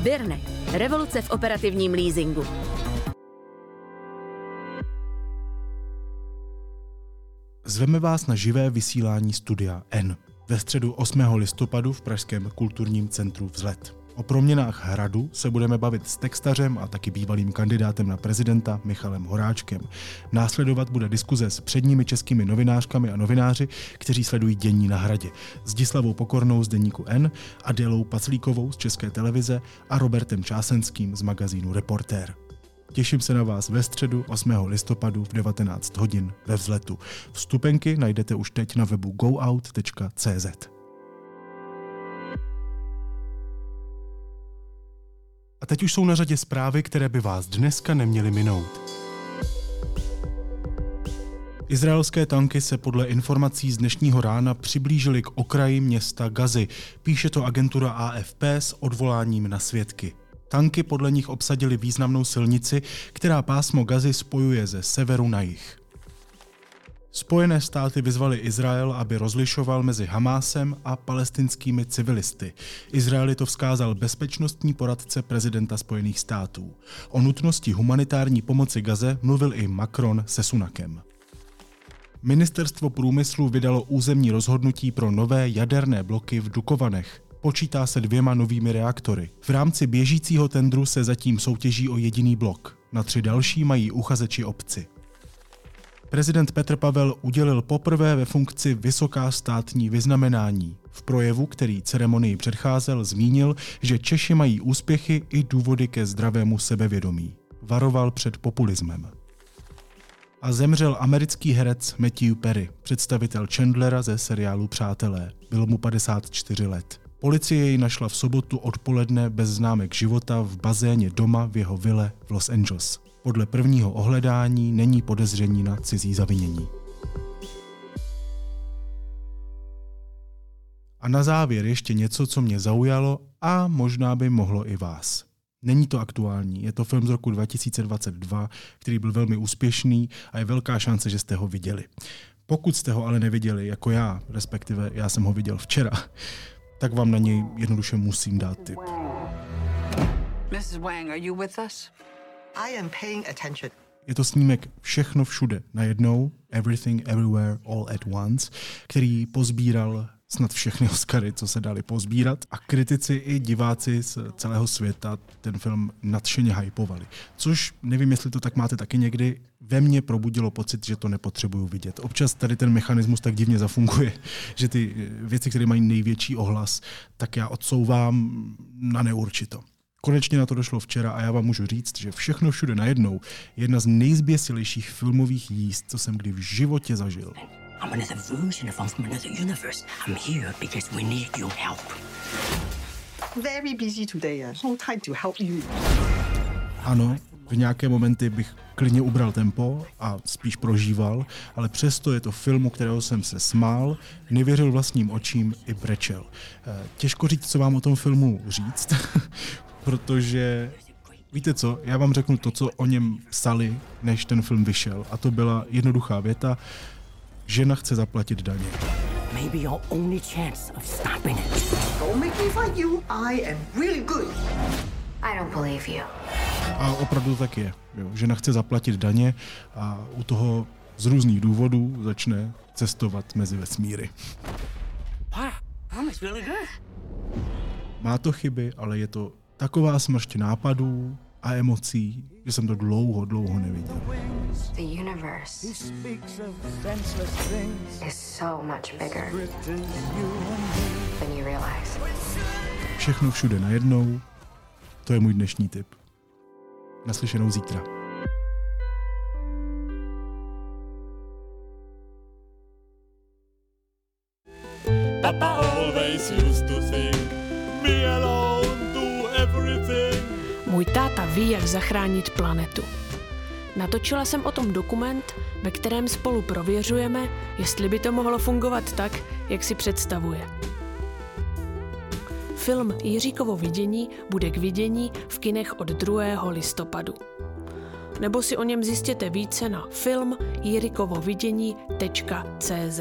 Birne. Revoluce v operativním leasingu. Zveme vás na živé vysílání studia N. Ve středu 8. listopadu v Pražském kulturním centru Vzlet. O proměnách hradu se budeme bavit s textařem a taky bývalým kandidátem na prezidenta Michalem Horáčkem. Následovat bude diskuze s předními českými novinářkami a novináři, kteří sledují dění na hradě. S Dislavou Pokornou z deníku N, Adélou Paclíkovou z České televize a Robertem Čásenským z magazínu Reportér. Těším se na vás ve středu 8. listopadu v 19 hodin ve vzletu. Vstupenky najdete už teď na webu goout.cz. A teď už jsou na řadě zprávy, které by vás dneska neměly minout. Izraelské tanky se podle informací z dnešního rána přiblížily k okraji města Gazy. Píše to agentura AFP s odvoláním na svědky. Tanky podle nich obsadili významnou silnici, která pásmo Gazy spojuje ze severu na jih. Spojené státy vyzvaly Izrael, aby rozlišoval mezi Hamásem a palestinskými civilisty. Izraeli to vzkázal bezpečnostní poradce prezidenta Spojených států. O nutnosti humanitární pomoci Gaze mluvil i Macron se Sunakem. Ministerstvo průmyslu vydalo územní rozhodnutí pro nové jaderné bloky v Dukovanech. Počítá se dvěma novými reaktory. V rámci běžícího tendru se zatím soutěží o jediný blok. Na tři další mají uchazeči obci. Prezident Petr Pavel udělil poprvé ve funkci vysoká státní vyznamenání. V projevu, který ceremonii předcházel, zmínil, že Češi mají úspěchy i důvody ke zdravému sebevědomí. Varoval před populismem. A zemřel americký herec Matthew Perry, představitel Chandlera ze seriálu Přátelé. Bylo mu 54 let. Policie jej našla v sobotu odpoledne bez známek života v bazéně doma v jeho vile v Los Angeles. Podle prvního ohledání není podezření na cizí zavinění. A na závěr ještě něco, co mě zaujalo a možná by mohlo i vás. Není to aktuální, je to film z roku 2022, který byl velmi úspěšný a je velká šance, že jste ho viděli. Pokud jste ho ale neviděli, jako já, respektive já jsem ho viděl včera, tak vám na něj jednoduše musím dát tip. Mrs. Wang, are you with us? I am paying attention. Je to snímek Všechno všude najednou, Everything Everywhere All at Once, který pozbíral snad všechny Oscary, co se dali pozbírat a kritici i diváci z celého světa ten film nadšeně hypovali. Což nevím, jestli to tak máte taky někdy, ve mně probudilo pocit, že to nepotřebuju vidět. Občas tady ten mechanismus tak divně zafunguje, že ty věci, které mají největší ohlas, tak já odsouvám na neurčito. Konečně na to došlo včera a já vám můžu říct, že všechno všude najednou je jedna z nejzběsilejších filmových jíst, co jsem kdy v životě zažil. I'm another version of I'm from another universe. I'm here because we need your help. Very busy today. Uh, no time to help you. Ano, v nějaké momenty bych klidně ubral tempo a spíš prožíval, ale přesto je to film, u kterého jsem se smál, nevěřil vlastním očím i brečel. Eh, těžko říct, co vám o tom filmu říct, <laughs> protože víte co, já vám řeknu to, co o něm psali, než ten film vyšel. A to byla jednoduchá věta, žena chce zaplatit daně. Maybe your only chance of stopping it. Don't make me fight you. I am really good. I don't believe you. A opravdu tak je. Jo. Žena chce zaplatit daně a u toho z různých důvodů začne cestovat mezi vesmíry. Má to chyby, ale je to taková smršť nápadů a emocí, že jsem to dlouho, dlouho neviděl. The universe is so much bigger than you realize. Všechno všude najednou, to je můj dnešní tip. Naslyšenou zítra. Papa always used to sing, me alone. Můj táta ví, jak zachránit planetu. Natočila jsem o tom dokument, ve kterém spolu prověřujeme, jestli by to mohlo fungovat tak, jak si představuje. Film Jiříkovo vidění bude k vidění v kinech od 2. listopadu. Nebo si o něm zjistěte více na film jirikovovidění.cz.